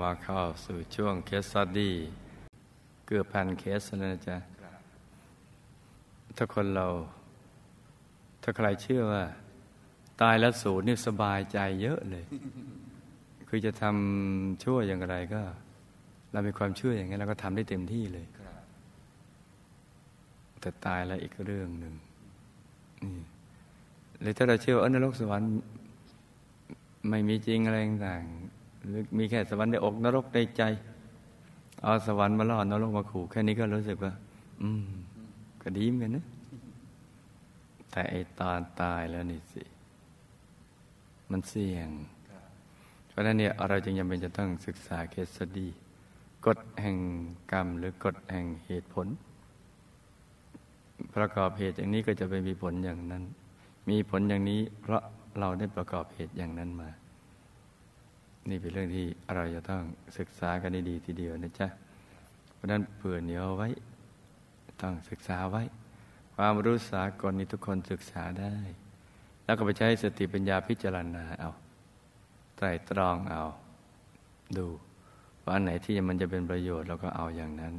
มาเข้าสู่ช่วงเคสสตดี้เกือบพันเคสแล้วนะจ๊ะ ถ้าคนเรา ถ้าใครเชื่อว่า ตายแล้วสูญนี่สบายใจเยอะเลย คือจะทำชั่วอย่างไรก็ เรามีความเชื่ออย่างนี้นเราก็ทำได้เต็มที่เลยแต่ตายแล้วอีกเรื่องหนึ่งนี่หรือถ้าเราเชื่อว่านรกสวรรค์ไม่มีจริงอะไรต่าง มีแค่สวรรค์ในอกนรกในใจ เอาสวรรค์มาล่อนรกมาขู่แค่นี้ก็รู้สึกว่า อืม ก็ดีเหมือนกันนะ แต่ไอ้ตอนตายแล้วนี่สิ มันเสี่ยง เพราะนั้นเนี่ยเราจึงจำเป็นจะต้องศึกษาเคสดีกฎแห่งกรรม หรือกฎแห่งเหตุผล ประกอบเหตุอย่างนี้ก็จะไปมีผลอย่างนั้น มีผลอย่างนี้เพราะเราได้ประกอบเหตุอย่างนั้นมา นี่เป็นเรื่องที่เราจะต้องศึกษากันดีๆทีเดียวนะจ๊ะ เพราะนั้นเผื่อเหนียวไว้ ต้องศึกษาไว้ ความรู้สากลนี้ทุกคนศึกษาได้ แล้วก็ไปใช้สติปัญญาพิจารณาเอาไตรตรองเอา ดูว่าอันไหนที่มันจะเป็นประโยชน์เราก็เอาอย่างนั้น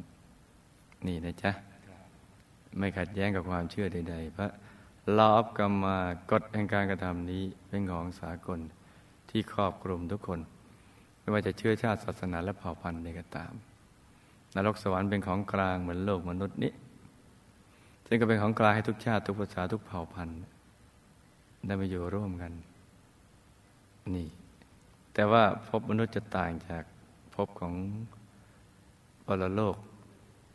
นี่นะจ๊ะ ไม่ขัดแย้งกับความเชื่อใดๆ เพราะลอบกรรมากฎแห่งการกระทำนี้เป็นของสากลที่ครอบคลุมทุกคน ไม่ว่าจะเชื่อชาติศาสนาและเผ่าพันธุ์ใดก็ตาม นรกสวรรค์เป็นของกลางเหมือนโลกมนุษย์นี้ ซึ่งก็เป็นของกลางให้ทุกชาติทุกภาษาทุกเผ่าพันธุ์ได้มาอยู่ร่วมกัน นี่ แต่ว่าภพมนุษย์จะต่างจากภพของปรโลก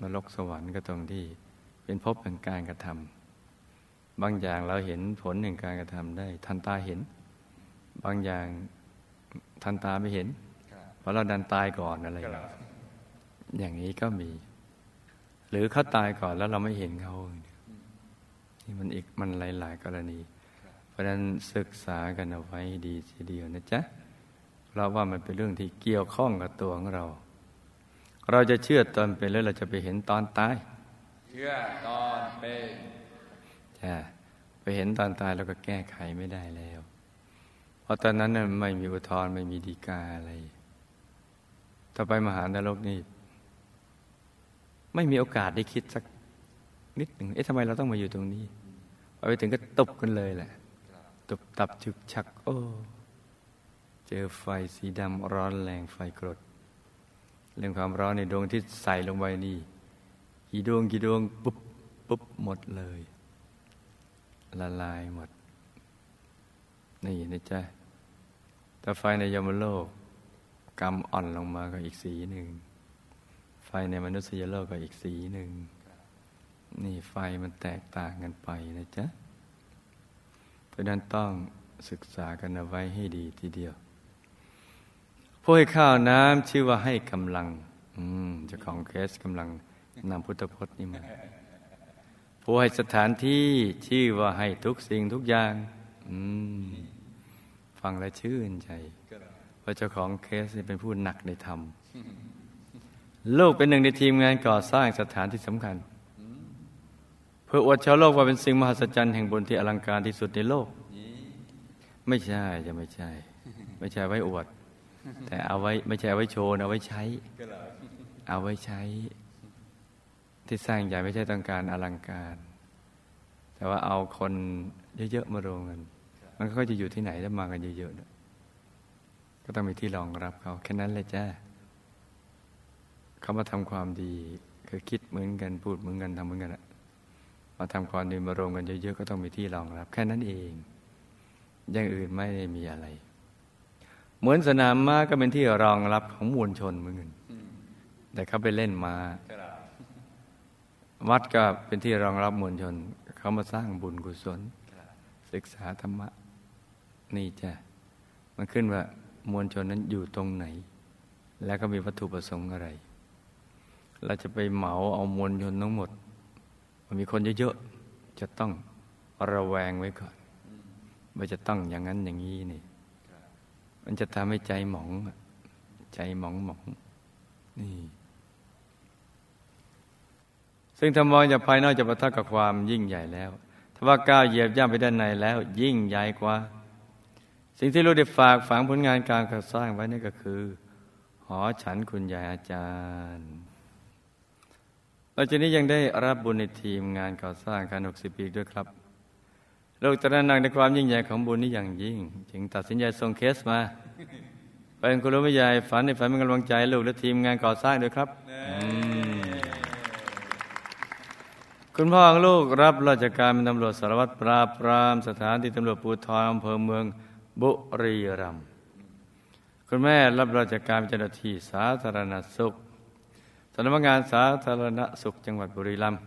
นรกสวรรค์ก็ตรงที่เป็นภพแห่งการกระทำบางอย่างเราเห็นผลแห่งการกระทำได้ ทันตาเห็น บางอย่างทันตาไม่เห็น เพราะเราดันตายก่อนอะไรอย่างเงี้ยอย่างนี้ก็มี หรือเขาตายก่อนแล้วเราไม่เห็นเขานี่มันอีกมันหลาย ๆ กรณี เพราะฉะนั้นศึกษากันเอาไว้ดีทีเดียวนะจ๊ะเพราะว่ามันเป็นเรื่องที่เกี่ยวข้องกับตัวของเรา เราจะเชื่อตอนเป็นแล้วเราจะไปเห็นตอนตายเชื่อตอนเป็นจ้ะไปเห็นตอนตายแล้วก็แก้ไขไม่ได้แล้ว เพราะตอนนั้นน่ะไม่มีอุทธรณ์ไม่มีดีกาอะไร ถ้าไปมหานรกนี่ไม่มีโอกาสได้คิดสักนิดหนึ่งเอ๊ะทำไมเราต้องมาอยู่ตรงนี้พอไปถึงก็ตบกันเลยแหละตบตับฉึกชัก โอ้ เจอไฟสีดำร้อนแรงไฟกรด เรื่องความร้อนในดวงที่ใส่ลงไปนี่กี่ดวงกี่ดวงปุ๊บปุ๊บหมดเลย ละลายหมด นี่นะจ๊ะถ้าไฟในยมโลก กรรมอ่อนลงมาก็อีกสีหนึ่ง ไฟในมนุษยโลกก็อีกสีหนึ่ง นี่ไฟมันแตกต่างกันไปนะจ๊ะ เพราะนั้นต้องศึกษากันเอาไว้ให้ดีทีเดียวผู้ให้ข้าวน้ำชื่อว่าให้กำลัง อืมเจ้าของเคสกำลังนำพุทธพจน์นี่มาผู้ให้สถานที่ชื่อว่าให้ทุกสิ่งทุกอย่าง อืม ฟังแล้วชื่นใจ ราะเจ้าของเคสเป็นผู้หนักในธรรม ลูกเป็นหนึ่งในทีมงานก่อสร้างสถานที่สำคัญ เพื่ออวดชาวโลกว่าเป็นสิ่งมหัศจรรย์แห่งบุญที่อลังการที่สุดในโลก ไม่ใช่จะไม่ใช่ ไม่ใช่ไว้อวด แต่เอาไว้ไม่ใช่ไว้โชว์เอาไว้ใช้ เอาไว้ใช้ ที่สร้างใหญ่ไม่ใช่ต้องการอลังการ แต่ว่าเอาคนเยอะๆมารวมกัน มันก็จะอยู่ที่ไหนถ้ามากันเยอะๆ ก็ต้องมีที่รองรับเขาแค่นั้นเลยจ้าเขามาทำความดีคือคิดเหมือนกันพูดเหมือนกันทำเหมือนกันอะมาทำความดีมารวมกันเยอะๆก็ต้องมีที่รองรับ แค่นั้นเองอย่างอื่นไม่ได้มีอะไร เหมือนสนามม้าก็เป็นที่รองรับของมวลชนเหมือนกันแต่เขาไปเล่นมาวัดก็เป็นที่รองรับมวลชน เขามาสร้างบุญกุศล ศึกษาธรรมะ นี่จ้ะมันขึ้นว่า มวลชนนั้นอยู่ตรงไหน แล้วก็มีวัตถุประสงค์อะไร เราจะไปเหมาเอามวลชนทั้งหมดมันมีคนเยอะๆจะต้องระแวงไว้ก่อนว่าจะต้องอย่างนั้นอย่างนี้นี่ มันจะทำให้ใจหมอง ใจหมองหมองนี่ ซึ่งถ้ามองจากภายนอกจะประทับกับความยิ่งใหญ่แล้วถ้าว่าก้าวเหยียบย่ำไปด้านในแล้ว ยิ่งใหญ่กว่า สิ่งที่ลูกได้ฝากฝังผลงานการก่อสร้างไว้นี่ก็คือ หอฉันคุณยายอาจารย์เราจะนี้ยังได้รับบุญในทีมงานก่อสร้างการ60 ปีด้วยครับลูกตระหนักในความยิ่งใหญ่ของบุญนี้อย่างยิ่ง จึงตัดสินใจส่งเคสมาเป็นคุณรู้ไม่ใหญ่ฝันในฝันเป็นกำลังใจลูกและทีมงานก่อสร้างด้วยครับคุณพ่อของลูกรับราชการเป็นตำรวจสารวัตรปราบปรามสถานที่ตำรวจปูทรอำเภอเมือง บุรีรัมย์คุณแม่รับราชการเป็นเจ้าหน้าที่สาธารณสุขสำนักงานสาธารณสุขจังหวัดบุรีรัมย์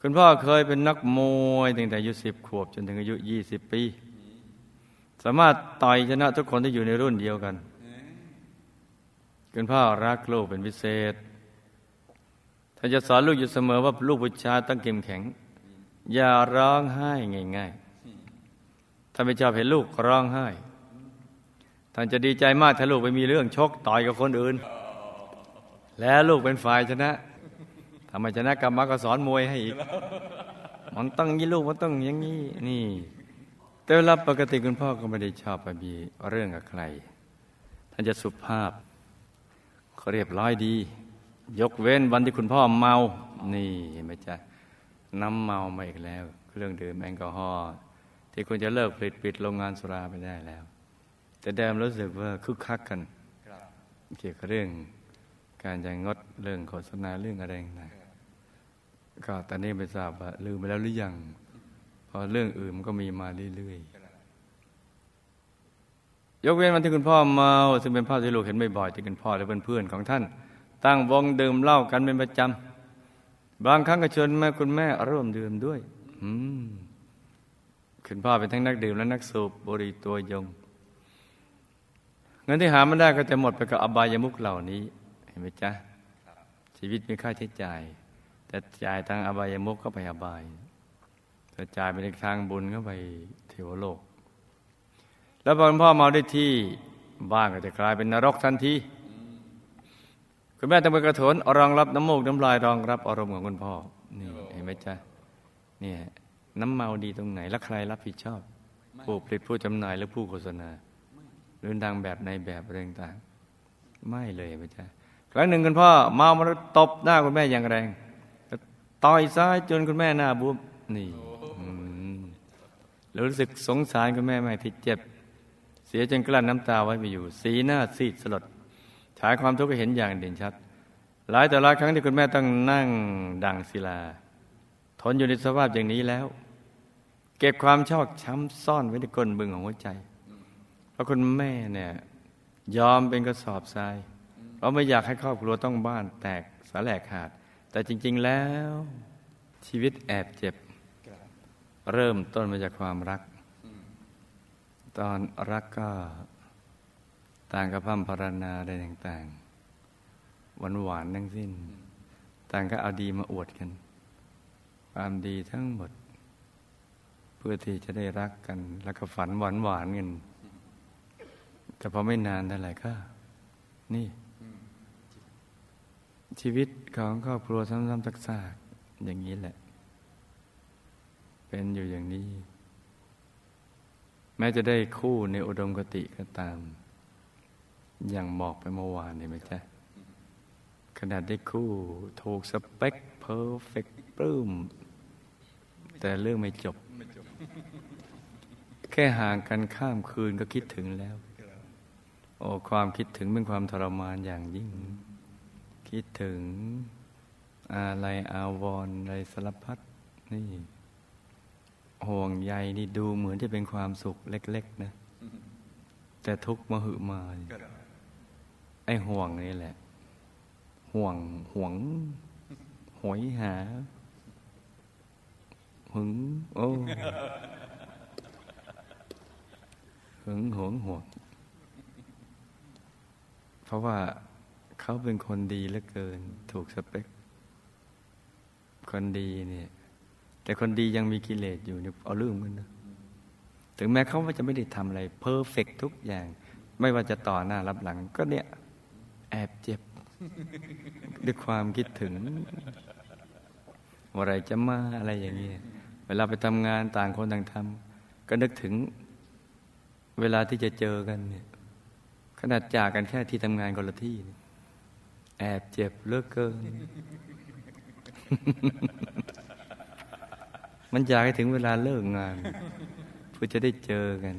คุณพ่อเคยเป็นนักมวยตั้งแต่อายุสิบขวบจนถึงอายุยี่สิบปี สามารถต่อยชนะทุกคนที่อยู่ในรุ่นเดียวกัน คุณพ่อรักลูกเป็นพิเศษท่านจะสอนลูกอยู่เสมอว่าลูกผู้ชายต้องเข้มแข็ง อย่าร้องไห้ง่ายๆ ถ้าไม่ชอบเห็นลูกร้องไห้ ท่านจะดีใจมากถ้าลูกไปมีเรื่องชกต่อยกับคนอื่น แล้วลูกเป็นฝ่ายชนะทำไมชนะกรรมก็สอนมวยให้อีก มันต้องยี่ลูกมันต้องอย่างนี้นี่ แต่เวลาปกติคุณพ่อก็ไม่ได้ชอบไปมีเรื่องกับใคร ท่านจะสุภาพเขาเรียบร้อยดี ยกเว้นวันที่คุณพ่อเมา นี่เห็นไหมจ๊ะน้ำเมามาอีกแล้ว เครื่องดื่มแอลกอฮอล์ ที่คุณจะเลิกผลิตปิดโรงงานสุราไปได้แล้ว แต่เดิมรู้สึกว่าคึกคักกันเกี่ยวกับเรื่องการจะงดเรื่องโฆษณาเรื่องอะไรนะก็ตอนนี้ไม่ทราบว่าลืมไปแล้วหรือยังพราะเรื่องอื่นมันก็มีมาเรื่อยๆยกเว้นวันที่คุณพ่อเมาซึ่งเป็นภาพที่ลูกเห็นบ่อยๆที่คุณพ่อและเพื่อนๆของท่าน ตั้งวงดื่มเหล้ากันเป็นประจำบางครั้งก็ชวนแม่คุณแม่ร่วมดื่มด้วย อืม คุณพ่อเป็นทั้งนักดื่มและนักสูบบุหรี่ตัวยง เงินที่หามาได้ก็จะหมดไปกับอบายมุขเหล่านี้ เห็นไหมจ๊ะ ชีวิตมีค่าใช้จ่าย แต่จ่ายทางอบายมุกก็ไปอบายแต่จ่ายไปในทางบุญก็ไปเทวโลก แล้วพอพ่อเมาได้ที่บ้านก็จะกลายเป็นนรกทันทีคุณแม่ต้องไปกระโถนรองรับน้ำมูกน้ำลายรองรับอารมณ์ของคุณพ่อนี่เห็นไหมจ๊ะเนี่ย น้ำเมาดีตรงไหน แล้วใครรับผิดชอบ ผู้ผลิตผู้จำหน่ายหรือผู้โฆษณาหรือดังแบบในแบบอะไรต่างไม่เลยเห็นไหมจ๊ะครั้งหนึ่งคุณพ่อเมามาตบหน้าคุณแม่อย่างแรงต่อยซ้ายจนคุณแม่หน้าบวมนี่รู้สึกสงสารคุณแม่ไม่ที่เจ็บ เสียจนกลั้นน้ำตาไว้ไม่อยู่ สีหน้าซีดสลดฉายความทุกข์ให้เห็นอย่างเด่นชัด หลายแต่หลายครั้งที่คุณแม่ต้องนั่งดังศิลา ทนอยู่ในสภาพอย่างนี้แล้ว เก็บความชอกช้ำซ่อนไว้ในก้นบึงของหัวใจ เพราะคุณแม่เนี่ยยอมเป็นกระสอบทรายเพราะไม่อยากให้ครอบครัวต้องบ้านแตกสาแหลกขาด แต่จริง ๆแล้วชีวิตแอบเจ็บ เริ่มต้นมาจากความรัก ตอนรักก็ ต่างกับพัมพรณนาอะไรต่างๆหวานหวานทั้งสิ้น ต่างก็เอาดีมาอวดกัน ความดีทั้งหมด เพื่อที่จะได้รักกัน แล้วก็ฝันหวานหวานกันแต่พอไม่นานเท่าไหร่ก็นี่ ชีวิตของครอบครัวซ้ำๆซักๆอย่างนี้แหละ เป็นอยู่อย่างนี้ แม้จะได้คู่ในอุดมคติก็ตาม อย่างบอกไปเมื่อวานนี่ไหมจ๊ะขนาดได้คู่ ถูกสเปคเพอร์เฟกต์ปลื้ม แต่เรื่องไม่จบ แค่ห่างกันข้ามคืนก็คิดถึงแล้ว โอ้ความคิดถึงเป็นความทรมานอย่างยิ่ง คิดถึงอะไรอาวรอะไรสารพัดนี่ ห่วงใยนี่ดูเหมือนจะเป็นความสุขเล็ก ๆ นะ แต่ทุกมหึมาไอห่วงนี่แหละ ห่วงห่วงหวยหา หึง โอ้หึงหวงห่วง เพราะว่าเขาเป็นคนดีเหลือเกิน ถูกสเปค คนดีเนี่ย แต่คนดียังมีกิเลสอยู่เนี่ยเอาเรื่องมันนะถึงแม้เขาว่าจะไม่ได้ทำอะไรเพอร์เฟกทุกอย่าง ไม่ว่าจะต่อหน้ารับหลัง ก็เนี่ย แอบเจ็บ ด้วยความคิดถึงอะไรจะมาอะไรอย่างนี้ วลาไปทำงานต่างคนต่างทำก็นึกถึงเวลาที่จะเจอกันเนี่ยขนาดจากกันแค่ที่ทำงานคนละที่ แอบเจ็บเลือกเกิน มันอยากให้ถึงเวลาเลิกงานเพื่อจะได้เจอกัน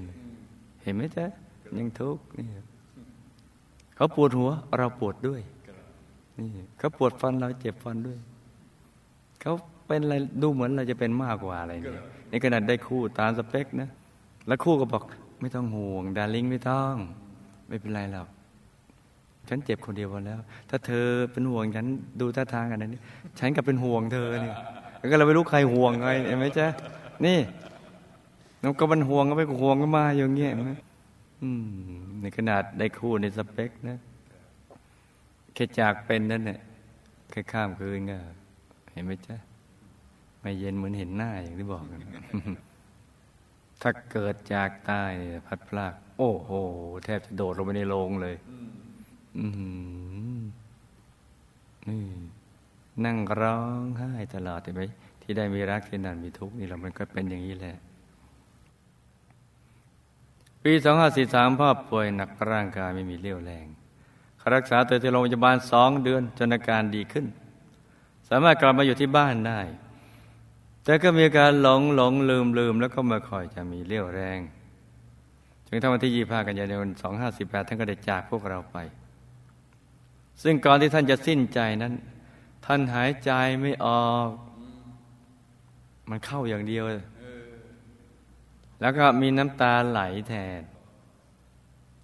เห็นไหมจ๊ะยังทุกข์นี่เขาปวดหัว เราปวดด้วยนี่เขาปวดฟันเราเจ็บฟันด้วย เขา เป็นอะไรดูเหมือนเราจะเป็นมากกว่าอะไรเนี่ยในขนาดได้คู่ตามสเปคนะแล้วคู่ก็บอกไม่ต้องห่วงดาริ่งไม่ต้อง ไม่เป็นไรหรอกฉันเจ็บคนเดียวพอแล้ว ถ้าเธอเป็นห่วงฉันดูท่าทางกันนั้นฉันก็เป็นห่วงเธอเนี่ยแล้วก็เราไม่รู้ใครห่วงไงเห็นไหมจ๊ะนี่น้องก็มันห่วงก็ไปห่วงก็มาอย่างเงี้ยเห็นไหมอืมในขนาดได้คู่ในสเปคนะแค่จากเป็นนั่นเนี่ยแค่ข้ามคืนก็เห็นไหมจ๊ะ ไม่เย็นเหมือนเห็นหน้าอย่างที่บอกกันถ้าเกิดจากตายพัดพลาก โอ้โห แทบจะโดดลงไปในโรงเลยนี่นั่งร้องไห้ตลอดเห็นไหมที่ได้มีรักที่นั่นมีทุกข์นี่เรามันก็เป็นอย่างนี้แหละ ปีสองห้าสี่สามพ่อป่วยหนักร่างกายไม่มีเรี่ยวแรงรักษาตัวที่โรงพยาบาลสองเดือนจนอาการดีขึ้น สามารถกลับมาอยู่ที่บ้านได้ แต่ก็มีการหลงหลงลืมลืมแล้วก็ม่ค่อยจะมีเรี่ยวแรงจนทั้งวันที่ยี่ห้ากันยายนสองห้าสิบแปดท่านก็ได้จากพวกเราไป ซึ่งก่อนที่ท่านจะสิ้นใจนั้น ท่านหายใจไม่ออก มันเข้าอย่างเดียว แล้วก็มีน้ำตาไหลแทน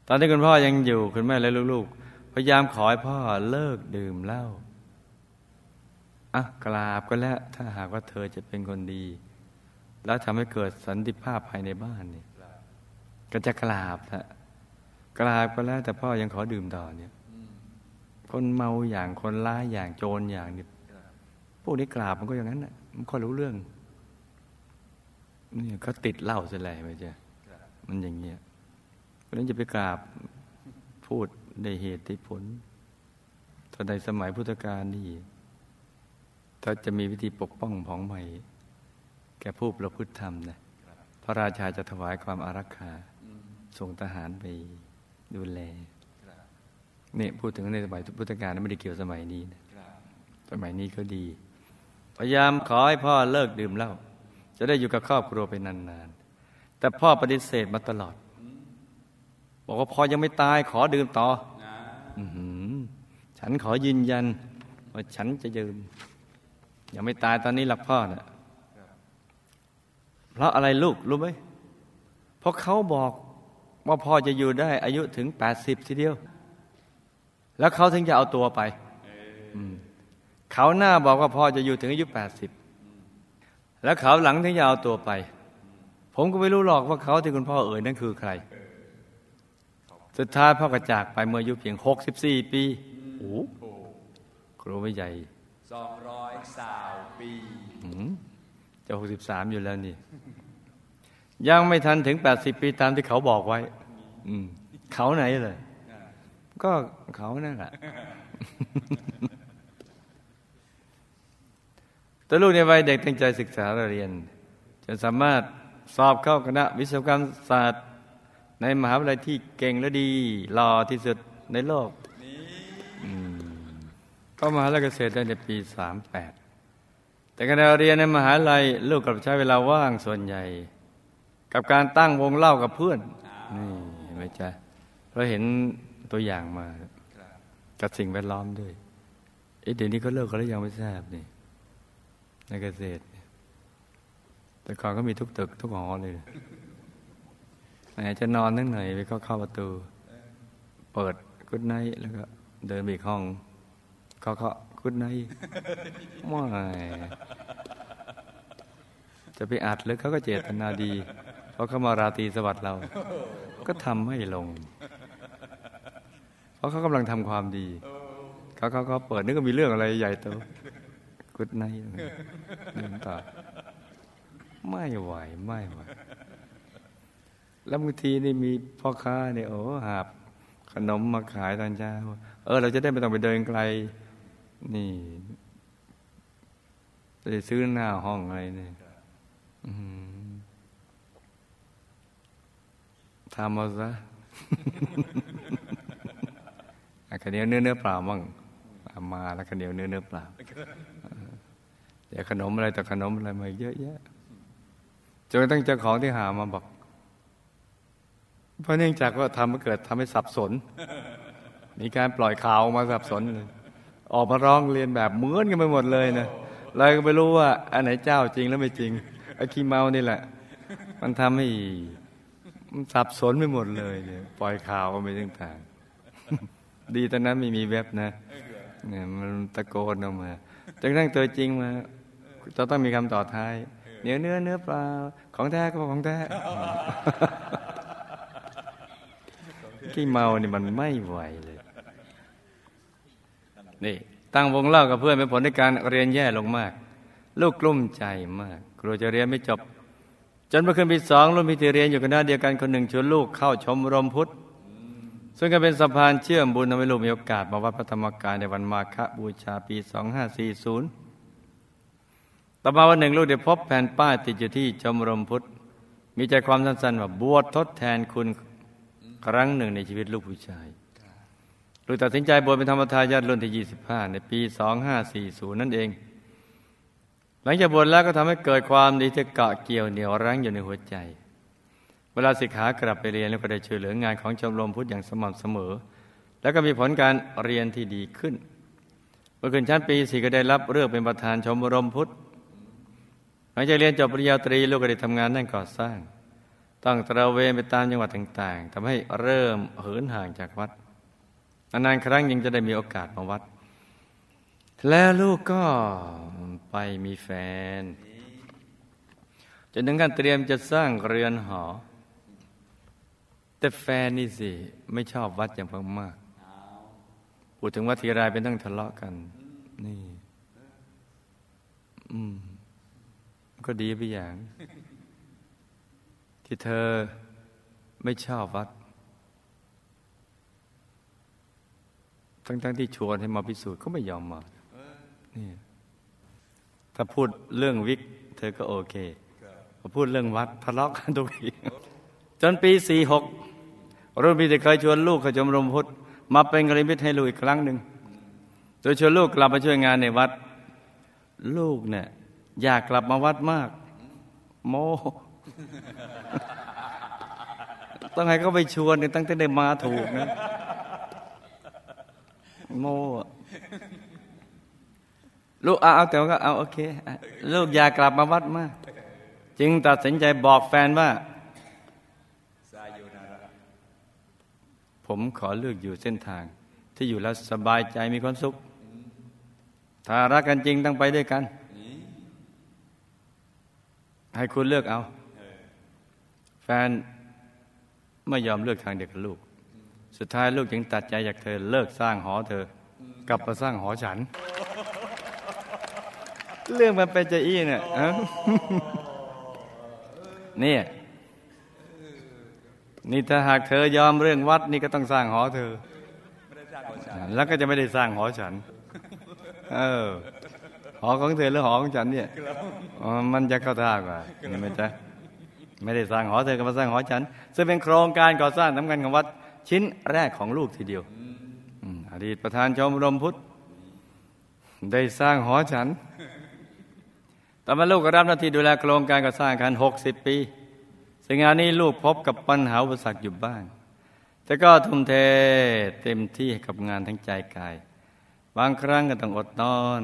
ตอนที่คุณพ่อยังอยู่คุณแม่และลูกๆพยายามขอให้พ่อเลิกดื่มเหล้า อะกราบก็แล้วถ้าหากว่าเธอจะเป็นคนดี แล้วทำให้เกิดสันติภาพภายในบ้านนี่ก็จะกราบละกราบก็แล้วแต่พ่อยังขอดื่มต่อเนี่ยคนเมาอย่างคนร้ายอย่างโจรอย่างนี้พวกนี้กราบมันก็อย่างนั้นน่ะมันก็รู้เรื่องนี่เขาติดเหล้าเสียแล้วไหมจ๊ะมันอย่างเงี้ยเพราะฉะนั้นจะไปกราบพูดได้เหตุได้ผลถ้าในสมัยพุทธกาลนี่ ถ้าจะมีวิธีปกป้องของใหม่ แก่ผู้ประพฤติธรรมนะพระราชาจะถวายความอารักขาส่งทหารไปดูแลเนี่ยพูดถึงในสมัยพุทธกาลไม่ได้เกี่ยวสมัยนี้นะสมัยนี้ก็ดี พยายามขอให้พ่อเลิกดื่มเหล้าจะได้อยู่กับครอบครัวไปนานๆ แต่พ่อปฏิเสธมาตลอด บอกว่าพ่อยังไม่ตายขอดื่มต่ออฉันขอยืนยันว่าฉันจะยืม ยังไม่ตายตอนนี้หลักพ่อนะ่ะเพราะอะไรลูกรู้ไหมเพราะเขาบอกว่าพ่อจะอยู่ได้อายุถึงแปดสิบทีเดียว แล้วเขาถึงจะเอาตัวไปเขาหน้าบอกว่าพ่อจะอยู่ถึงอายุแปดสิบแล้วเขาหลังถึงจะเอาตัวไป ผมก็ไม่รู้หรอกว่าเขาที่คุณพ่อเอ่ยนั่นคือใคร สุดท้ายพ่อกระจากไปเมื่ออายุเพียงหกสิบสี่ปีโอ้ครูไม่ใหญ่ สองร้อยสาวปีจะหกสิบสามอยู่แล้วนี่ ยังไม่ทันถึงแปดสิบปีตามที่เขาบอกไว้ อืม เขาไหนเลย ก็เขานั่นแหละแต่ลูกในวัยเด็กตั้งใจศึกษาเรียนจนสามารถสอบเข้าคณะวิศวกรรมศาสตร์ ในมหาวิทยาลัยที่เก่งและดีหล่อที่สุดในโลก ก็มหาลัยเกษตรได้ในปีสามแปดแต่ขณะเรียนในมหาลัยลูกกลับใช้เวลาว่างส่วนใหญ่ กับการตั้งวงเล่ากับเพื่อนนี่ไม่ใช่เราเห็นตัวอย่างมากับสิ่งแวดล้อมด้วยเอ๊ะเดี๋ยวนี้เขาเลิกกันแล้วยังไม่ทราบนี่ในเกษตร แต่ก่อนก็มีทุกตึกทุกหอเลยไหนจะนอนนั่งไหนไปก็เข้าประตู เปิดกุดไนแล้วก็เดินไปห้อง เขาเขาคุณนายไม่จะไปอัดหรือเขาก็เจตนาดีเพราะเขามาราตรีสวัสดิ์เรา ก็ทำไม่ลง เพราะเขากำลังทำความดีเขาเขาเขาเปิดนึกว่ามีเรื่องอะไรใหญ่โตกุดไนเดินต่อไม่ไหวไม่ไหวแล้วบางทีนี่มีพ่อค้าเนี่ยโอ้หาบขนมมาขายตอนเช้าเออ เราจะได้ไม่ต้องไปเดินไกล นี่ได้ซื้อหน้าห้องอะไรเนี่ยทำเอาซะอะข้าวเหนียวเนื้อเนื้อเปล่ามั่งมาแล้วข้าวเหนียวเนื้อเนื้อเปล่าเดี๋ยวขนมอะไรแต่ขนมอะไรมาเยอะแยะจนกระทั่งเจ้าของที่หามาบอก เพราะเนื่องจากว่าทำให้เกิดทำให้สับสน มีการปล่อยข่าวมาสับสนเลย ออกมาร้องเรียนแบบเหมือนกันไปหมดเลยนะเลยก็ไม่รู้ว่าอันไหนเจ้าจริงแล้วไม่จริงไอ้ขี้เมานี่แหละ มันทำให้มันสับสนไปหมดเลยเนี่ยปล่อยข่าวออกไปต่างๆดีตอนนั้นไม่มีเว็บนะเนี่ยมันตะโกนออกมาจนกระทั่งตัวจริงมาจะต้องมีคำต่อท้ายเนื้อเนื้อเนื้อเปล่าของแท้ก็ของแท้ขี้เมานี่มันไม่ไหวเลย นี่ตั้งวงเล่ากับเพื่อนเป็นผลในการเรียนแย่ลงมาก ลูกกลุ้มใจมาก กลัวจะเรียนไม่จบ จนเมื่อคืนปีสองรุ่นพิธีเรียนอยู่คณะเดียวกันคนหนึ่งชวนลูกเข้าชมรมพุทธ ซึ่งก็เป็นสะพานเชื่อมบุญทำให้ลูกมีโอกาสมาวัดพระธรรมกายในวันมาฆบูชาปี 2540 ต่อมาวันหนึ่งลูกได้พบแผ่นป้ายติดอยู่ที่ชมรมพุทธ มีใจความสั้นๆว่าบวชทดแทนคุณครั้งหนึ่งในชีวิตลูกผู้ชาย ลูกตัดสินใจบวชเป็นธรรมทายาทรุ่นที่ 25 ในปี 2540 นั่นเอง หลังจากบวชแล้วก็ทำให้เกิดความดีที่เกาะเกี่ยวเหนี่ยวรั้งอยู่ในหัวใจ เวลาสิกขากลับไปเรียนแล้วก็ได้ช่วยเหลืองานของชมรมพุทธอย่างสม่ำเสมอ แล้วก็มีผลการเรียนที่ดีขึ้นเมื่อขึ้นชั้นปีสี่ก็ได้รับเลือกเป็นประธานชมรมพุทธ หลังจากเรียนจบปริญญาตรีลูกก็ได้ทำงานด้านก่อสร้าง ต้องตระเวนไปตามจังหวัดต่าง ๆทำให้เริ่มเหินห่างจากวัด นานๆครั้งยังจะได้มีโอกาสมาวัด แล้วลูกก็ไปมีแฟน จนถึงขั้นเตรียมจะสร้างเรือนหอ แต่แฟนนี่สิ ไม่ชอบวัดอย่างมากพูดถึงวัดทีไรเป็นต้องทะเลาะกัน นี่ อืม ก็ดีไปอย่าง ที่เธอไม่ชอบวัด ทั้งๆที่ชวนให้มาพิสูจน์ก็ไม่ยอมมานี่ถ้าพูดเรื่องวิก เธอก็โอเคพอพูดเรื่องวัดทะเลาะกันทุกทีจนปีสี่หกรุ่นพี่จะเคยชวนลูกเข้าชมรมพุทธมาเป็นกริมิตให้ลูกอีกครั้งหนึ่งโดยชวนลูกกลับมาช่วยงานในวัด ลูกเนี่ยอยากกลับมาวัดมาก โมต้องให้เขาไปชวนตั้งแต่ได้มาถูกนะ โมลูกเอาเอาแต่ว่าก็เอาโอเค ลูกอยากกลับมาวัดมาก จึงตัดสินใจบอกแฟนว่าผมขอเลือกอยู่เส้นทาง ที่อยู่แล้วสบายใจมีความสุข ถ้ารักกันจริงต้องไปด้วยกัน ให้คุณเลือกเอา แฟนไม่ยอมเลือกทางเดียวกับลูก สุดท้ายลูกจึงตัดใจอยากเธอเลิกสร้างหอเธอ กลับมาสร้างหอฉัน เรื่องมันเป็นจะอี้เนี่ยนี่นี่ถ้าหากเธอยอมเรื่องวัดนี่ก็ต้องสร้างหอเธอ แล้วก็จะไม่ได้สร้างหอฉัน เออ หอของเธอหรือหอของฉันเนี่ยมันจะเข้าท่ากว่านี่มันจะไม่ได้สร้างหอเธอก็มาสร้างหอฉัน ซึ่งเป็นโครงการก่อสร้างสำคัญของวัด ชิ้นแรกของลูกทีเดียวอดีตประธานชมรมพุทธ ได้สร้างหอฉัน ต่อมาลูกก็รับหน้าที่ดูแลโครงการก่อสร้างกันหกสิบปีซึ่งงานนี้ลูกพบกับปัญหาอุปสรรคอยู่บ้าง แต่ก็ทุ่มเทเต็มที่กับงานทั้งใจกาย บางครั้งก็ต้องอดนอน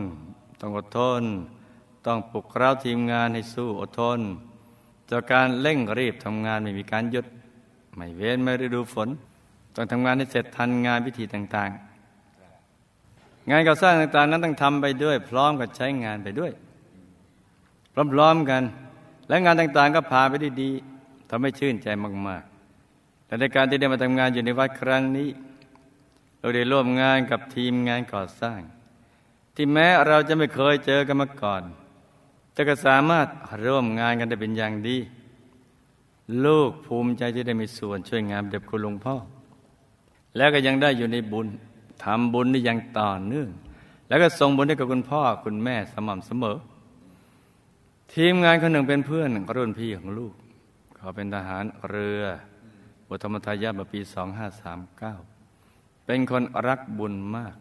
ต้องอดทน ต้องปลุกเร้าทีมงานให้สู้อดทนจากการเร่งรีบทำงานไม่มีการหยุด ไม่เว้นไม่ฤดูฝน ต้องทำงานให้เสร็จทันงานพิธีต่าง ๆ งานก่อสร้างต่างๆ นั้นต้องทำไปด้วย พร้อมกับใช้งานไปด้วยพร้อมๆกัน และงานต่างๆ ก็พาไปได้ดีทำให้ชื่นใจมากๆและในการที่ได้มาทำงานอยู่ในวัดครั้งนี้ เราได้ร่วมงานกับทีมงานก่อสร้าง ที่แม้เราจะไม่เคยเจอกันมาก่อน แต่ก็สามารถร่วมงานกันได้เป็นอย่างดี ลูกภูมิใจที่ได้มีส่วนช่วยงานเด็กคุณหลวงพ่อ แล้วก็ยังได้อยู่ในบุญทำบุญได้อย่างต่อเนื่อง แล้วก็ส่งบุญให้กับคุณพ่อคุณแม่สม่ำเสมอ ทีมงานคนหนึ่งเป็นเพื่อนรุ่นพี่ของลูก เขาเป็นทหารเรือบทธรรมทายาทมาปี 2539 เป็นคนรักบุญมาก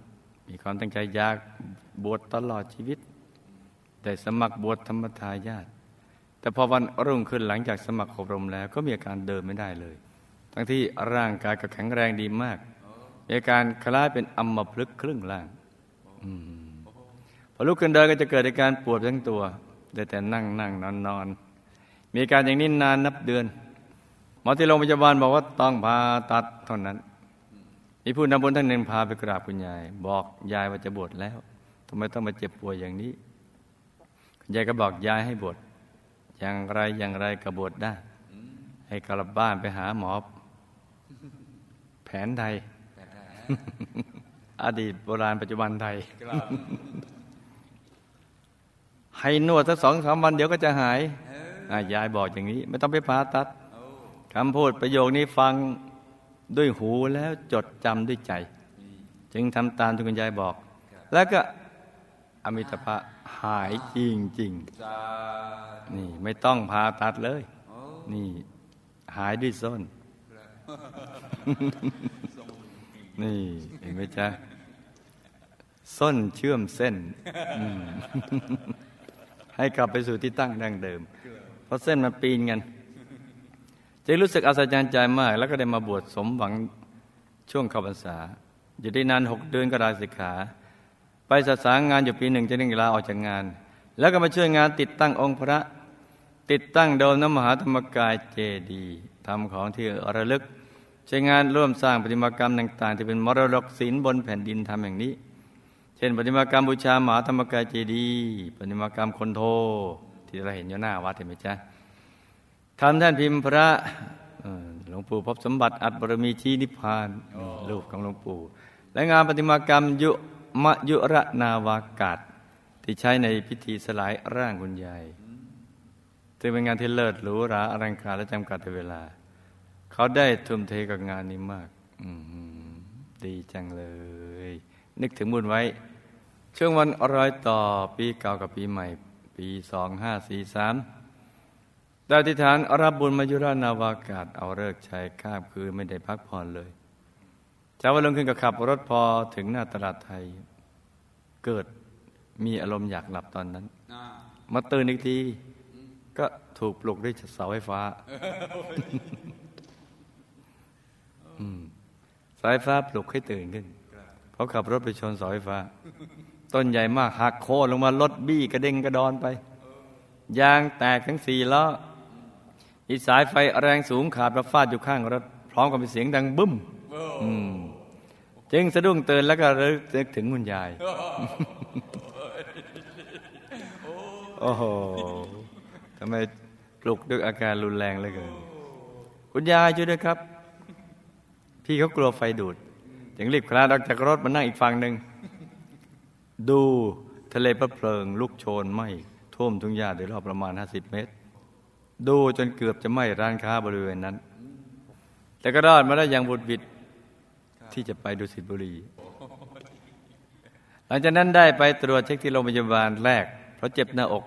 มีความตั้งใจอยากบวชตลอดชีวิต ได้สมัครบวชธรรมทายาทแต่พอวันรุ่งขึ้นหลังจากสมัครอบรมแล้วก็มีอาการเดินไม่ได้เลย ทั้งที่ร่างกายก็แข็งแรงดีมากมีอาการคล้ายเป็นอัมพฤกษ์ครึ่งล่างพอลุกขึ้นเดินก็จะเกิดอาการปวดทั้งตัวได้แต่นั่งนั่งนอนนอนมีอาการอย่างนี้นานนับเดือนหมอที่โรงพยาบาลบอกว่าต้องผ่าตัดเท่านั้นมีผู้นำบุญท่านหนึ่งพาไปกราบคุณยาย บอกยายว่าจะบวชแล้วทำไมต้องมาเจ็บป่วยอย่างนี้คุณยายก็บอกยายให้บวชอย่างไรอย่างไรก็บวชได้ ให้กลับบ้านไปหาหมอ แผนไทย อดีตโบราณปัจจุบันไทยให้นวดสักสองสามวันเดี๋ยวก็จะหายอะยายบอกอย่างนี้ ไม่ต้องไปผ่าตัดคำพูดประโยคนี้ฟังด้วยหูแล้วจดจำด้วยใจ จึงทำตามที่คุณยายบอก แล้วก็อมิตภะหายจริงจริงๆนี่ไม่ต้องผ่าตัดเลย นี่หายด้วยส้น นี่เห็นไหมจ๊ะ ส้นเชื่อมเส้น ให้กลับไปสู่ที่ตั้งดั้งเดิม เพราะเส้นมันปีนกันจึงรู้สึกอัศจรรย์ใจมาก แล้วก็ได้มาบวชสมหวังช่วงเข้าพรรษา อยู่ได้นานหกเดือนก็ลาสิกขา ไปศึกษางานอยู่ปีหนึ่งจะนึงลาออกจากงาน แล้วก็มาช่วยงานติดตั้งองค์พระ ติดตั้งโดมน้ำมหาธรรมกายเจดีทำของที่ระลึก ใช้งานร่วมสร้างปฏิมากรรมต่าง ๆ ที่เป็นมรดกศิลป์บนแผ่นดินทำอย่างนี้ เช่นปฏิมากรรมบูชามหาธรรมกายเจดีปฏิมากรรมคนโท ที่เราเห็นอยู่หน้าวัดเห็นไหมจ๊ะทำท่านพิมพ์พระหลวงปู่พบสมบัติอัตบรมีชี้นิพพานรูปของหลวงปู่ และงานปฏิมากรรมยุมะยุระนาวากาศที่ใช้ในพิธีสลายร่างคุณยาย ซึ่งเป็นงานที่เลิศหรูหราอลังการและจำกัดเวลา เขาได้ทุ่มเทกับงานนี้มากอืมดีจังเลย นึกถึงบุญไว้ ช่วงวันรอยต่อปีเก่ากับปีใหม่ ปีสองห้าสี่สามได้อธิษฐานรับบุญมายุรานาวากาศ เอาเลิกษ์ชัยข้ามคืนไม่ได้พักผ่อนเลยเช้าวันลงขึ้นกับขับรถพอถึงหน้าตลาดไทย เกิดมีอารมณ์อยากหลับตอนนั้น มาตื่นอีกที ก็ถูกปลุกด้วยเสาไฟฟ้าอืมสายฟ้าปลุกให้ตื่นขึ้นเพราะขับรถไปชนเสาไฟฟ้า ต้นใหญ่มากหักโค่นลงมารถบี้กระเด้งกระดอนไป ยางแตกทั้งสี่ล้ออีสายไฟแรงสูงขาดมาฟาดอยู่ข้างรถ พร้อมกับเป็นเสียงดังบึ้มอืมจึงสะดุ้งตื่นแล้วก็ระลึกถึงคุณยาย โอ้โห ทำไมปลุกด้วยอาการรุนแรงเหลยเกินคุณยายช่วยด้วยครับ พี่เขากลัวไฟดูดจึงรีบคลานออกจากรถมานั่งอีกฝั่งหนึ่งดูทะเลพระเพลิง ลุกโชนไหมท่วมทุ่งหญ้าโดยรอบประมาณ 50 เมตร ดูจนเกือบจะไหม้ร้านค้าบริเวณนั้น แต่ก็รอดมาได้อย่างบุดบิดที่จะไปดูสิบุรี หลังจากนั้นได้ไปตรวจเช็คที่โรงพยาบาลแรก เพราะเจ็บหน้าอก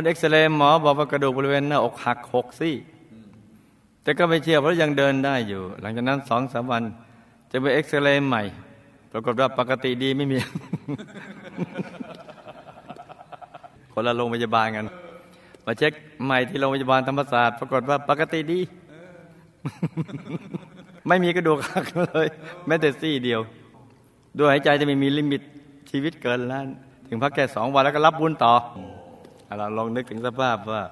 ลเอ็กซเรย์หมอบอกว่ากระดูกบริเวณหน้าอกหักหกซี่ แต่ก็ไม่เชื่อเพราะยังเดินได้อยู่ หลังจากนั้นสองสามวัน จะไปเอ็กซเรย์ใหม่ ปรากฏว่าปกติดีไม่มี คนละโรงพยาบาลกัน มาเช็คใหม่ที่โรงพยาบาลธรรมศาสตร์ปรากฏว่าปกติดี ไม่มีกระดูกหักเลย แม้แต่ซี่เดียว ด้วยหายใจจะไม่มีลิมิตชีวิตเกินล้าน ถึงพักแค่สองวันแล้วก็รับบุญต่ออะ เราลองนึกถึงสภาพว่า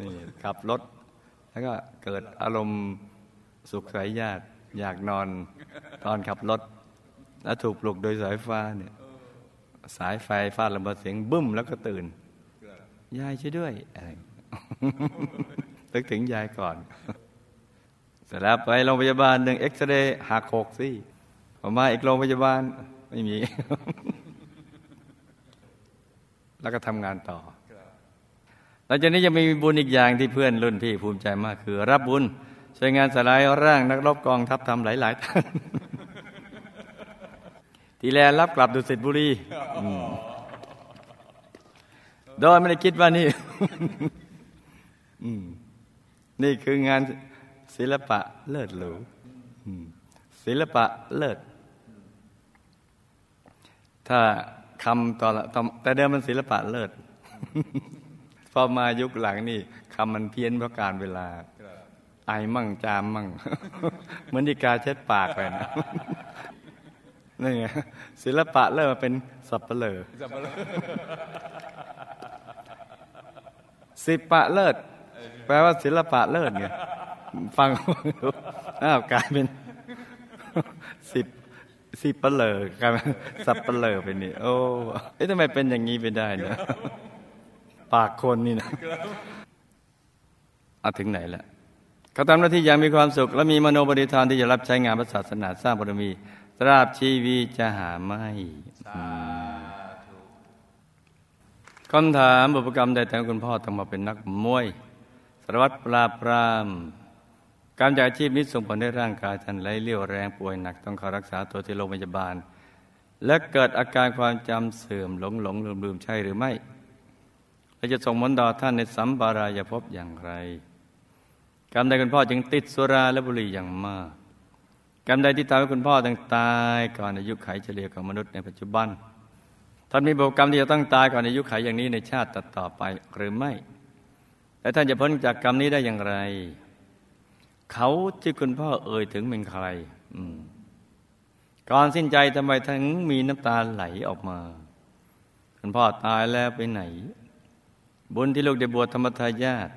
นี่ขับรถ แล้วก็เกิดอารมณ์สุขสายญาติ อยากนอนตอนขับรถ แล้วถูกปลุกโดยสายฟ้าเนี่ยสายไฟฟาดระเบิดเสียงบึ้มแล้วก็ตื่น ยายช่วยด้วยอะไรตึกถึงยายก่อน เสร็จแล้วไปโรงพยาบาลหนึ่งเอ็กซเรย์หักหกซี่พอมาอีกโรงพยาบาลไม่มี แล้วก็ทำงานต่อ หลังจากนี้จะมีบุญอีกอย่างที่เพื่อนรุ่นพี่ภูมิใจมากคือ รับบุญช่วยงานสลายร่างนักรบกองทัพทำหลายๆท่านทีแลรับกลับดุสิตบุรีโดยไม่ได้คิดว่านี่นี่คืองานศิลปะเลิศหรูศิลปะเลิศ ถ้าคำตอละต่อแต่เดิมมันศิลปะเลิศ พอมายุคหลังนี่คำมันเพี้ยนเพราะการเวลาไอมั่งจามมั่งเหมือนดีกาเช็ดปากไปนะนี่ไงศิลปะเริ่มมาเป็นสับเปลอสิปะเลิศแปลว่าศิลปะเลิศไงฟังอ้าวกลายเป็นสิบสิบเปลอกลายเป็นสับเปลอไปนี่โอ้เอ๊ะทำไมเป็นอย่างนี้ไปได้เนะ ปากคนนี่นะเอาถึงไหนแล้วเขาทำหน้าที่อย่างมีความสุข และมีมโนบริธานที่จะรับใช้งานพระศาสนาสร้างบารมีตราบชีวีจะหาไม่คำถามบุพกรรมใดแต่คุณพ่อต้องมาเป็นนักมวยสารวัตรปราบปรามการจากอาชีพนี้ส่งผลให้ร่างกายท่านไหลเลี้ยวแรงป่วยหนักต้องเข้ารักษาตัวที่โรงพยาบาล และเกิดอาการความจำเสื่อมหลงหลงลืมลืมใช่หรือไม่ และจะส่งผลต่อท่านในสัมปารายภพอย่างไร กรรมใดคุณพ่อจึงติดสุราและบุหรี่อย่างมาก กรรมใดที่ทำให้คุณพ่อต้องตายก่อนอายุไขเฉลี่ยของมนุษย์ในปัจจุบันท่านมีบุญกรรมที่จะต้องตายก่อนอายุไขอย่างนี้ในชาติต่อไปหรือไม่ และท่านจะพ้นจากกรรมนี้ได้อย่างไร เขาที่คุณพ่อเอ่ยถึงเป็นใครก่อนสิ้นใจทำไมทั้งมีน้ำตาไหลออกมา คุณพ่อตายแล้วไปไหน บุญที่ลูกได้บวชธรรมทายาท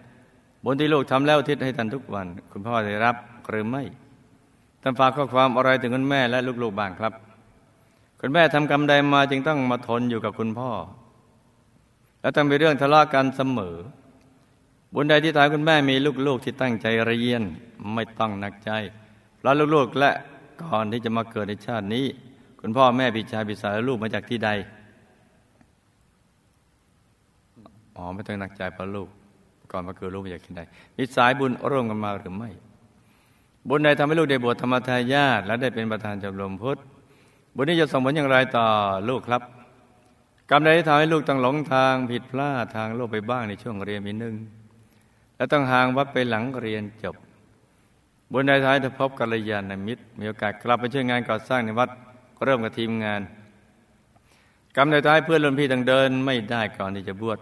บุญที่ลูกทำแล้วทิศให้ท่านทุกวัน คุณพ่อได้รับหรือไม่ท่านฝากข้อความอะไรถึงคุณแม่และลูกๆบ้างครับ คุณแม่ทำกรรมใดมาจึงต้องมาทนอยู่กับคุณพ่อ และต้องมีเรื่องทะเลาะกันเสมอ บุญใดที่ทายคุณแม่มีลูกๆที่ตั้งใจเรียนไม่ต้องหนักใจเพราะลูกๆและก่อนที่จะมาเกิดในชาตินี้ คุณพ่อแม่พี่ชายพี่สาวลูกมาจากที่ใด อ๋อไม่ต้องหนักใจเพราะลูก ก่อนมาเกิดลูกมาจากที่ใดมีสายบุญร่วมกันมาหรือไม่ บุญใดทำให้ลูกได้บวชธรรมทายาทและได้เป็นประธานชมรมพุทธ บุญนี้จะส่งผลอย่างไรต่อลูกครับกรรมใดที่ทำให้ลูกต้องหลงทางผิดพลาดทางโลกไปบ้างในช่วงเรียนมีหนึ่งและต้องห่างวัดไปหลังเรียนจบบุญใดท้ายถ้าพบกัลยาณมิตร มีโอกาสกลับไปช่วยงานก่อสร้างในวัดก็เริ่มกับทีมงานกรรมใดท้ายเพื่อนรุ่นพี่ต้องเดินไม่ได้ก่อนที่จะบวช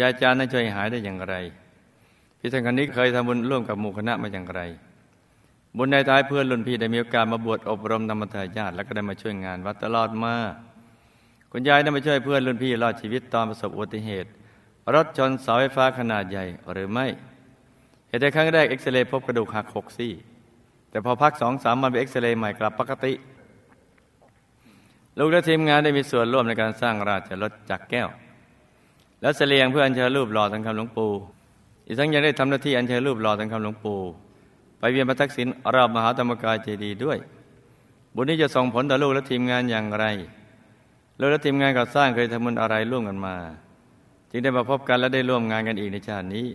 ยาจารย์นั้นช่วยหายได้อย่างไรพี่ท่านคนนี้เคยทำบุญร่วมกับหมู่คณะมาอย่างไร บุญในท้ายเพื่อนรุ่นพี่ได้มีโอกาสมาบวชอบรมธรรมทายาทแล้วก็ได้มาช่วยงานวัดตลอดมาคุณยายได้มาช่วยเพื่อนรุ่นพี่รอดชีวิตตอนประสบอุบัติเหตุ รถชนเสาไฟฟ้าขนาดใหญ่หรือไม่เหตุใดครั้งแรกเอ็กซเรย์พบกระดูกหักหกซี่ แต่พอพักสองสามวันไปเอ็กซเรย์ใหม่กลับปกติลูกและทีมงานได้มีส่วนร่วมในการสร้างราชรถจักรแก้ว และเสลียงเพื่ออัญเชิญรูปหล่อทังคำหลวงปู่อีกทั้งยังได้ทำหน้าที่อัญเชิญรูปหล่อทังคำหลวงปู่ไปเวียนพระทักษิณรอบมหาธรรมกายเจดีย์ด้วย บุญนี้จะส่งผลต่อลูกและทีมงานอย่างไรลูกและทีมงานก่อสร้างเคยทำบุญอะไรร่วมกันมา จึงได้มาพบกันและได้ร่วมงานกันอีกในชาตินี้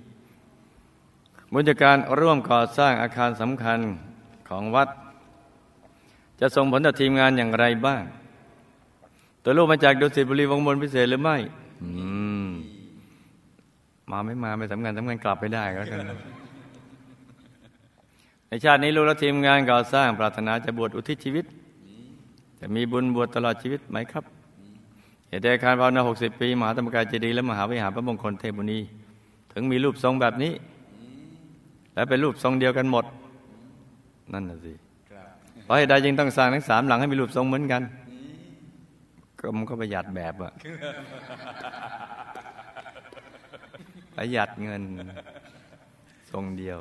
บุญจากการร่วมก่อสร้างอาคารสำคัญของวัด จะส่งผลต่อทีมงานอย่างไรบ้าง ตัวลูกมาจากดุสิตบุรีวงบนพิเศษหรือไม่อื มมาไม่มาไม่สำคัญสำคัญกลับไปได้ก็แล้วกันในชาตินี้ลูกและทีมงานก่อสร้างปรารถนาจะบวชอุทิศชีวิต จะมีบุญบวชตลอดชีวิตไหมครับเหตุใดอาคารภาวนาหกสิบปี มหาธรรมกายเจดีย์และมหาวิหารพระมงคลเทพบุรีถึงมีรูปทรงแบบนี้ และเป็นรูปทรงเดียวกันหมด นั่นน่ะสิเพราะเหตุใดจึงต้องสร้างทั้งสามหลังให้มีรูปทรงเหมือนกันก็มันก็ประหยัดแบบอะ ประหยัดเงิน ทรงเดียว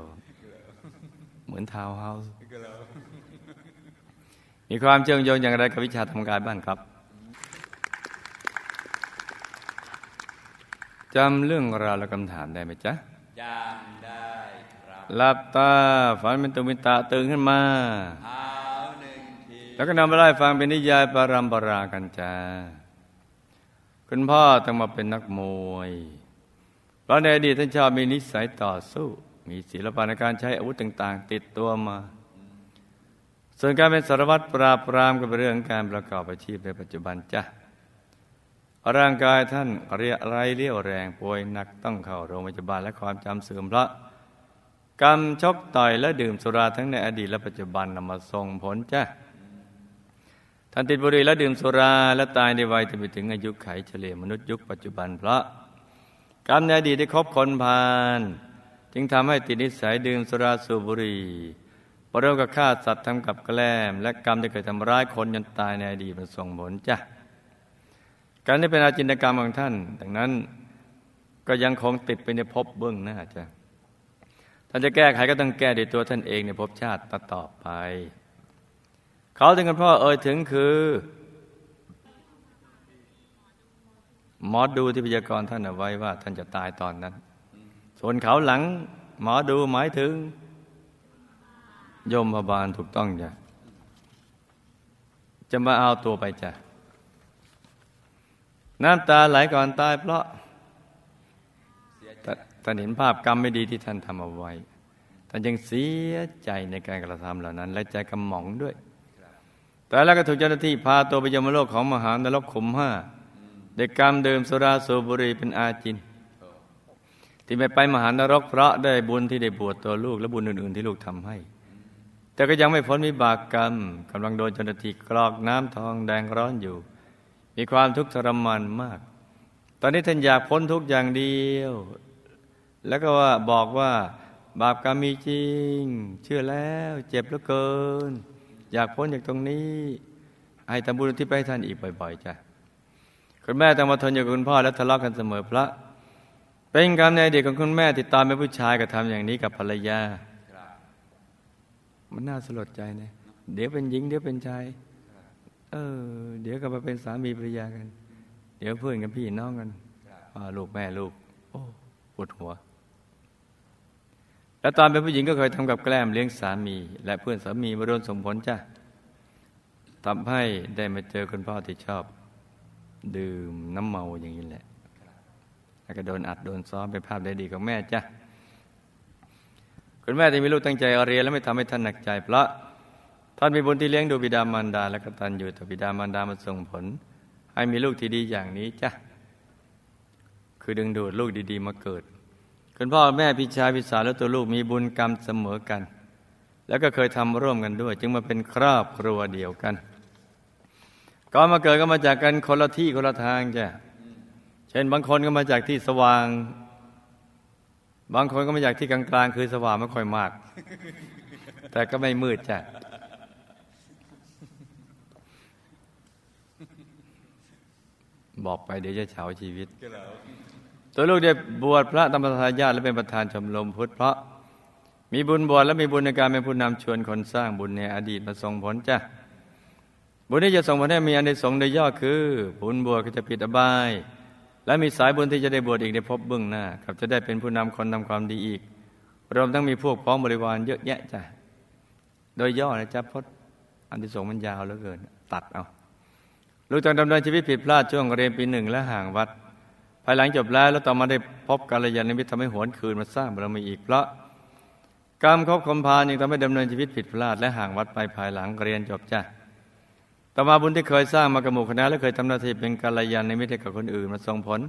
เหมือนทาวน์เฮาส์มีความเชื่อมโยงอย่างไรกับวิชาทำกายบ้างครับจำเรื่องราวและคำถามได้ไหมจ๊ะจำได้ครับหลับตาฝันเป็นตุมิตะตื่นขึ้นมาเท้าหนึ่งทีแล้วก็นำไปไล่ฟังเป็นนิยายปารัมปรากันจ้าคุณพ่อต้องมาเป็นนักมวย เพราะในอดีตท่านชอบมีนิสัยต่อสู้ มีศิลปะในการใช้อาวุธต่าง ๆ ติดตัวมา ส่วนการเป็นสารวัตรปราบปรามก็เป็นเรื่องการประกอบอาชีพในปัจจุบันจ้ะร่างกายท่านเรียไรเรี่ยวแรงป่วยหนักต้องเข้าโรงพยาบาลและความจำเสื่อมเพราะกรรมชกต่อยและดื่มสุราทั้งในอดีตและปัจจุบันนำมาส่งผลจ้ะท่านติดบุหรี่และดื่มสุราและตายในวัยที่ไปถึงอายุไขเฉลี่ยมนุษย์ยุคปัจจุบันเพราะ กรรมในอดีตได้คบคนพาลจึงทำให้ติดนิสัยดื่มสุราสูบบุหรี่ปรเริ่มกับฆ่าสัตว์ทำกับแกล้ม และกรรมที่เคยทำร้ายคนจนตายในอดีตมันส่งผลจ้ะการนี้เป็นอาจินกรรมของท่าน ดังนั้นก็ยังคงติดไปในภพเบื้องหน้าจ้ะท่านจะแก้ไขก็ต้องแก้ด้วยตัวท่านเองในภพชาติต่อไป เขาถึงกันพ่อเอ่ยถึงคือ หมอดูที่พยากรณ์ท่านเอาไว้ว่า ท่านจะตายตอนนั้น ส่วนเขาหลัง หมอดูหมายถึง ยมพบาลถูกต้องจ้ะจะมาเอาตัวไปจ้ะน้ำตาไหลก่อนตายเพราะท่านท่านเห็นภาพกรรมไม่ดีที่ท่านทำเอาไว้ท่านยังเสียใจในการกระทำเหล่านั้น และใจกำหมองด้วย แต่แล้วก็ถูกเจ้าหน้าที่พาตัวไปยมโลกของมหานรกขุมห้า เด็กกรรมเดิมสุราสูบบุหรีเป็นอาจิน ที่ไม่ไปมหานรกเพราะได้บุญที่ได้บวชตัวลูกและบุญอื่น ๆ ที่ลูกทำให้ แต่ก็ยังไม่พ้นวิบากกรรมกำลังโดนเจ้าหน้าที่กรอกน้ำทองแดงร้อนอยู่ มีความทุกข์ทรมานมาก ตอนนี้ท่านอยากพ้นทุกอย่างเดียว แล้วก็ว่าบอกว่าบาปกรรมมีจริง เชื่อแล้วเจ็บเหลือเกิน อยากพ้นจากตรงนี้ ให้ทำบุญที่ไปให้ท่านอีกบ่อย ๆจ้ะ คุณแม่ต้องมาทนอยู่กับคุณพ่อและทะเลาะกันเสมอพระ เป็นกรรมในอดีตของคุณแม่ติดตามเป็นผู้ชายกระทำอย่างนี้กับภรรยา มันน่าสลดใจนะเดี๋ยวเป็นหญิงเดี๋ยวเป็นชาย เออ เดี๋ยวก็มาเป็นสามีภรรยากัน เดี๋ยวเพื่อนกันพี่น้องกันลูกแม่ลูก โอ้ปวดหัว แล้วตอนเป็นผู้หญิงก็เคยทำกับแกล้มเลี้ยงสามี และเพื่อนสามีมาโดนสมผลจ้ะทำให้ได้มาเจอคุณพ่อที่ชอบ ดื่มน้ำเมาอย่างนี้แหละ แล้วก็โดนอัดโดนซ้อมเป็นภาพได้ดีของแม่จ้ะคุณแม่ที่มีลูกตั้งใจเรียนและไม่ทำให้ท่านหนักใจ เพราะท่านมีบุญที่เลี้ยงดูบิดามารดา และก็ตันอยู่ต่อบิดามารดามาส่งผล ให้มีลูกที่ดีอย่างนี้จ้ะคือดึงดูดลูกดีๆมาเกิด คุณพ่อแม่พี่ชายพี่สาวและตัวลูกมีบุญกรรมเสมอกัน แล้วก็เคยทำร่วมกันด้วย จึงมาเป็นครอบครัวเดียวกัน ก่อนมาเกิดก็มาจากกันคนละที่คนละทางจ้ะเช่นบางคนก็มาจากที่สว่าง บางคนก็มาจากที่กลางๆคือสว่างไม่ค่อยมาก แต่ก็ไม่มืดจ้ะบอกไปเดี๋ยวจะเฉาชีวิต ตัวลูกได้บวชพระธรรมทายาทและเป็นประธานชมรมพุทธเพราะ มีบุญบวชและมีบุญในการเป็นผู้นำชวนคนสร้างบุญในอดีตมาส่งผลจ้ะ บุญนี้จะส่งผลให้มีอันในสงส์โดยย่อคือบุญบวชก็จะปิดอบาย และมีสายบุญที่จะได้บวชอีกในภพเบื้องหน้ากับจะได้เป็นผู้นำคนทำความดีอีก รวมทั้งมีพวกพ้องบริวารเยอะแยะจ้ะโดยย่อนะจ๊ะพจน์อันที่สงมันยาวเหลือเกิน ตัดเอาลูกต้องดำเนินชีวิตผิดพลาดช่วงเรียนปีหนึ่งและห่างวัด ภายหลังจบแล้วแล้วต่อมาได้พบกัลยาณมิตรทำให้หวนคืนมาสร้างบารมีอีกเพราะกรรมครบคมพานยังทำให้ดำเนินชีวิตผิดพลาดและห่างวัดไปภายหลังเรียนจบจ้ะ ต่อมาบุญที่เคยสร้างมากระหมู่คณะและเคยทำหน้าที่เป็นกัลยาณมิตรกับคนอื่นมาส่งผล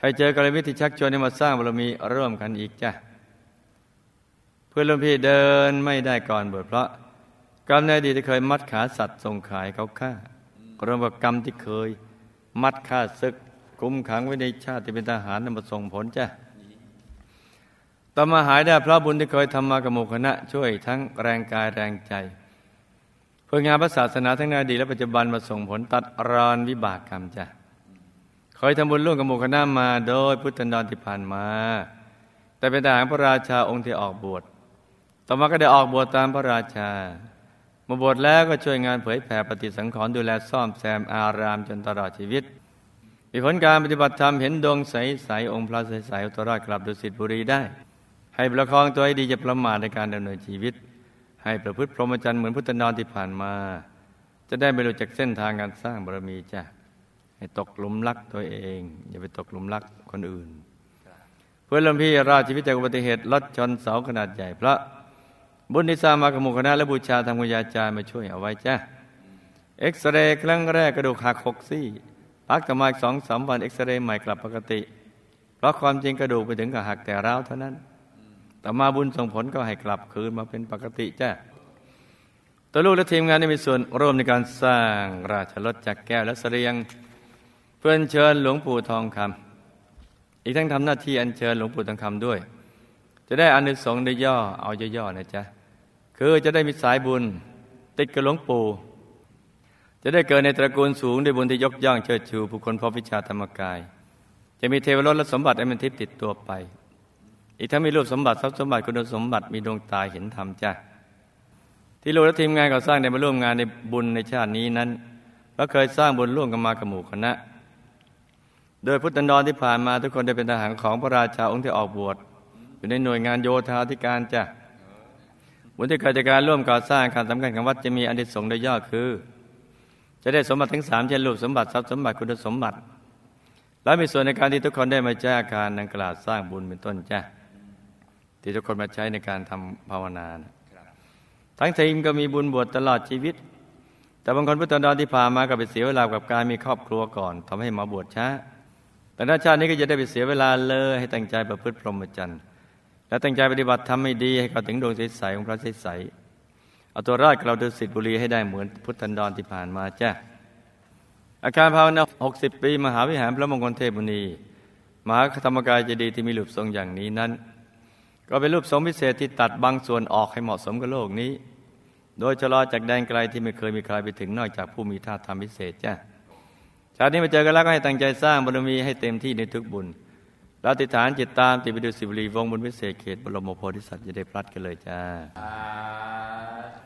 ให้เจอกัลยาณมิตรที่ชักชวนให้มาสร้างบารมีร่วมกันอีกจ้ะเพื่อนรุ่นพี่เดินไม่ได้ก่อนบวชเพราะกรรมในอดีตที่เคยมัดขาสัตว์ส่งขายเขาฆ่ารวมกับกรรมที่เคย มัดฆ่าศึกกุมขังไว้ในชาติที่เป็นทหารนำมาส่งผลจ้ะต่อมาหายได้เพราะบุญที่เคยทำมากับหมู่คณะ ช่วยทั้งแรงกายแรงใจ เพื่องานพระศาสนาทั้งในอดีตและปัจจุบันมาส่งผลตัดรอนวิบากกรรมจ้ะเคยทำบุญร่วมกับหมู่คณะมาโดยพุทธันดรที่ผ่านมา แต่เป็นทหารพระราชาองค์ที่ออกบวชต่อมาก็ได้ออกบวชตามพระราชา มาบวชแล้วก็ช่วยงานเผยแผ่ปฏิสังขรณ์ดูแลซ่อมแซมอารามจนตลอดชีวิต มีผลการปฏิบัติธรรมเห็นดวงใสๆองค์พระใสๆอุตรอดกลับดุสิตบุรีได้ ให้ประคองตัวให้ดีจะประมาทในการดำเนินชีวิต ให้ประพฤติพรหมจรรย์เหมือนพุทธนอนที่ผ่านมา จะได้ไม่รู้จักเส้นทางการสร้างบารมีจ้ะให้ตกหลุมรักตัวเอง อย่าไปตกหลุมรักคนอื่น เพื่อหลวงพี่รอดชีวิตจากอุบัติเหตุรถชนเสาขนาดใหญ่พระ บุญนิสามากบหมุคณะและบูชาทางวิญญาจารย์มาช่วยเอาไว้จ้ะเอ็กซเรย์ครั้งแรกกระดูกหักหกซี่พักต่อมาอีกสองสามวันเอ็กซเรย์ใหม่กลับปกติ เพราะความจริงกระดูกไปถึงกับหักแต่ร้าวเท่านั้น ต่อมาบุญส่งผลก็ให้กลับคืนมาเป็นปกติจ้ะตัวลูกและทีมงานได้มีส่วนร่วมในการสร้างราชรถจักแก้วและเสรียง เพื่อเชิญหลวงปู่ทองคำอีกทั้งทำหน้าที่อัญเชิญหลวงปู่ทองคำด้วย จะได้อานิสงส์ได้ย่อเอาย่อๆนะจ๊ะคือจะได้มีสายบุญติดกับหลวงปู่จะได้เกิดในตระกูลสูงด้วยบุญที่ยกย่องเชิดชูผู้คนพบวิชาธรรมกาย จะมีเทวรสและสมบัติอันเป็นทิพย์ติดตัวไป อีกทั้งมีรูปสมบัติทรัพย์สมบัติคุณสมบัติมีดวงตาเห็นธรรมจ้ะที่ลูกและทีมงานก่อสร้างได้มาร่วมงานในบุญในชาตินี้นั้นก็เคยสร้างบุญร่วมกันมากับหมู่คณะ โดยพุทธันดรที่ผ่านมาทุกคนได้เป็นทหารของพระราชาองค์ที่ออกบวชอยู่ในหน่วยงานโยธาธิการจ้ะบุญที่เกิดจากการร่วมก่อสร้างการสำคัญของวัดจะมีอันดิสงส์โดยย่อคือ จะได้สมบัติทั้งสามเช่นรูปสมบัติทรัพย์สมบัติคุณสมบัติ และมีส่วนในการที่ทุกคนได้มาแจ้การดังกล่าวสร้างบุญเป็นต้นจ้ะ ที่ทุกคนมาใช้ในการทำภาวนานะทั้งทีมก็มีบุญบวชตลอดชีวิต แต่บางคนพุทธดอนที่ผ่านมาก็ไปเสียเวลากับการมีครอบครัวก่อนทำให้มาบวชช้า แต่หน้าชาตินี้ก็จะได้ไปเสียเวลาเลยให้ตั้งใจประพฤติพรหมจรรย์ และตั้งใจปฏิบัติทำให้ดีให้เขาถึงดวงใสๆของพระใสๆเอาตัวรอดกับเราดุสิตบุรีให้ได้เหมือนพุทธันดรที่ผ่านมาจ้ะอาการภาวนา60 ปี มหาวิหารพระมงคลเทพมุนีมหาธรรมกายเจดีย์ที่มีรูปทรงอย่างนี้นั้น ก็เป็นรูปทรงพิเศษที่ตัดบางส่วนออกให้เหมาะสมกับโลกนี้ โดยชะลอจากแดนไกลที่ไม่เคยมีใครไปถึงนอกจากผู้มีธาตุธรรมพิเศษจ้ะชาตินี้มาเจอกันแล้วก็ให้ตั้งใจสร้างบารมีให้เต็มที่ในทุกบุญอธิษฐานจิตตามติดไปดุสิตบุรีวงบุญพิเศษเขตบรมโพธิสัตว์อย่าได้พลัดกันเลยจ้าสา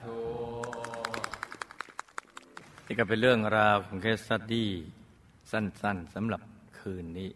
ธุนี่ก็เป็นเรื่องราวของ case studyสั้นๆสำหรับคืนนี้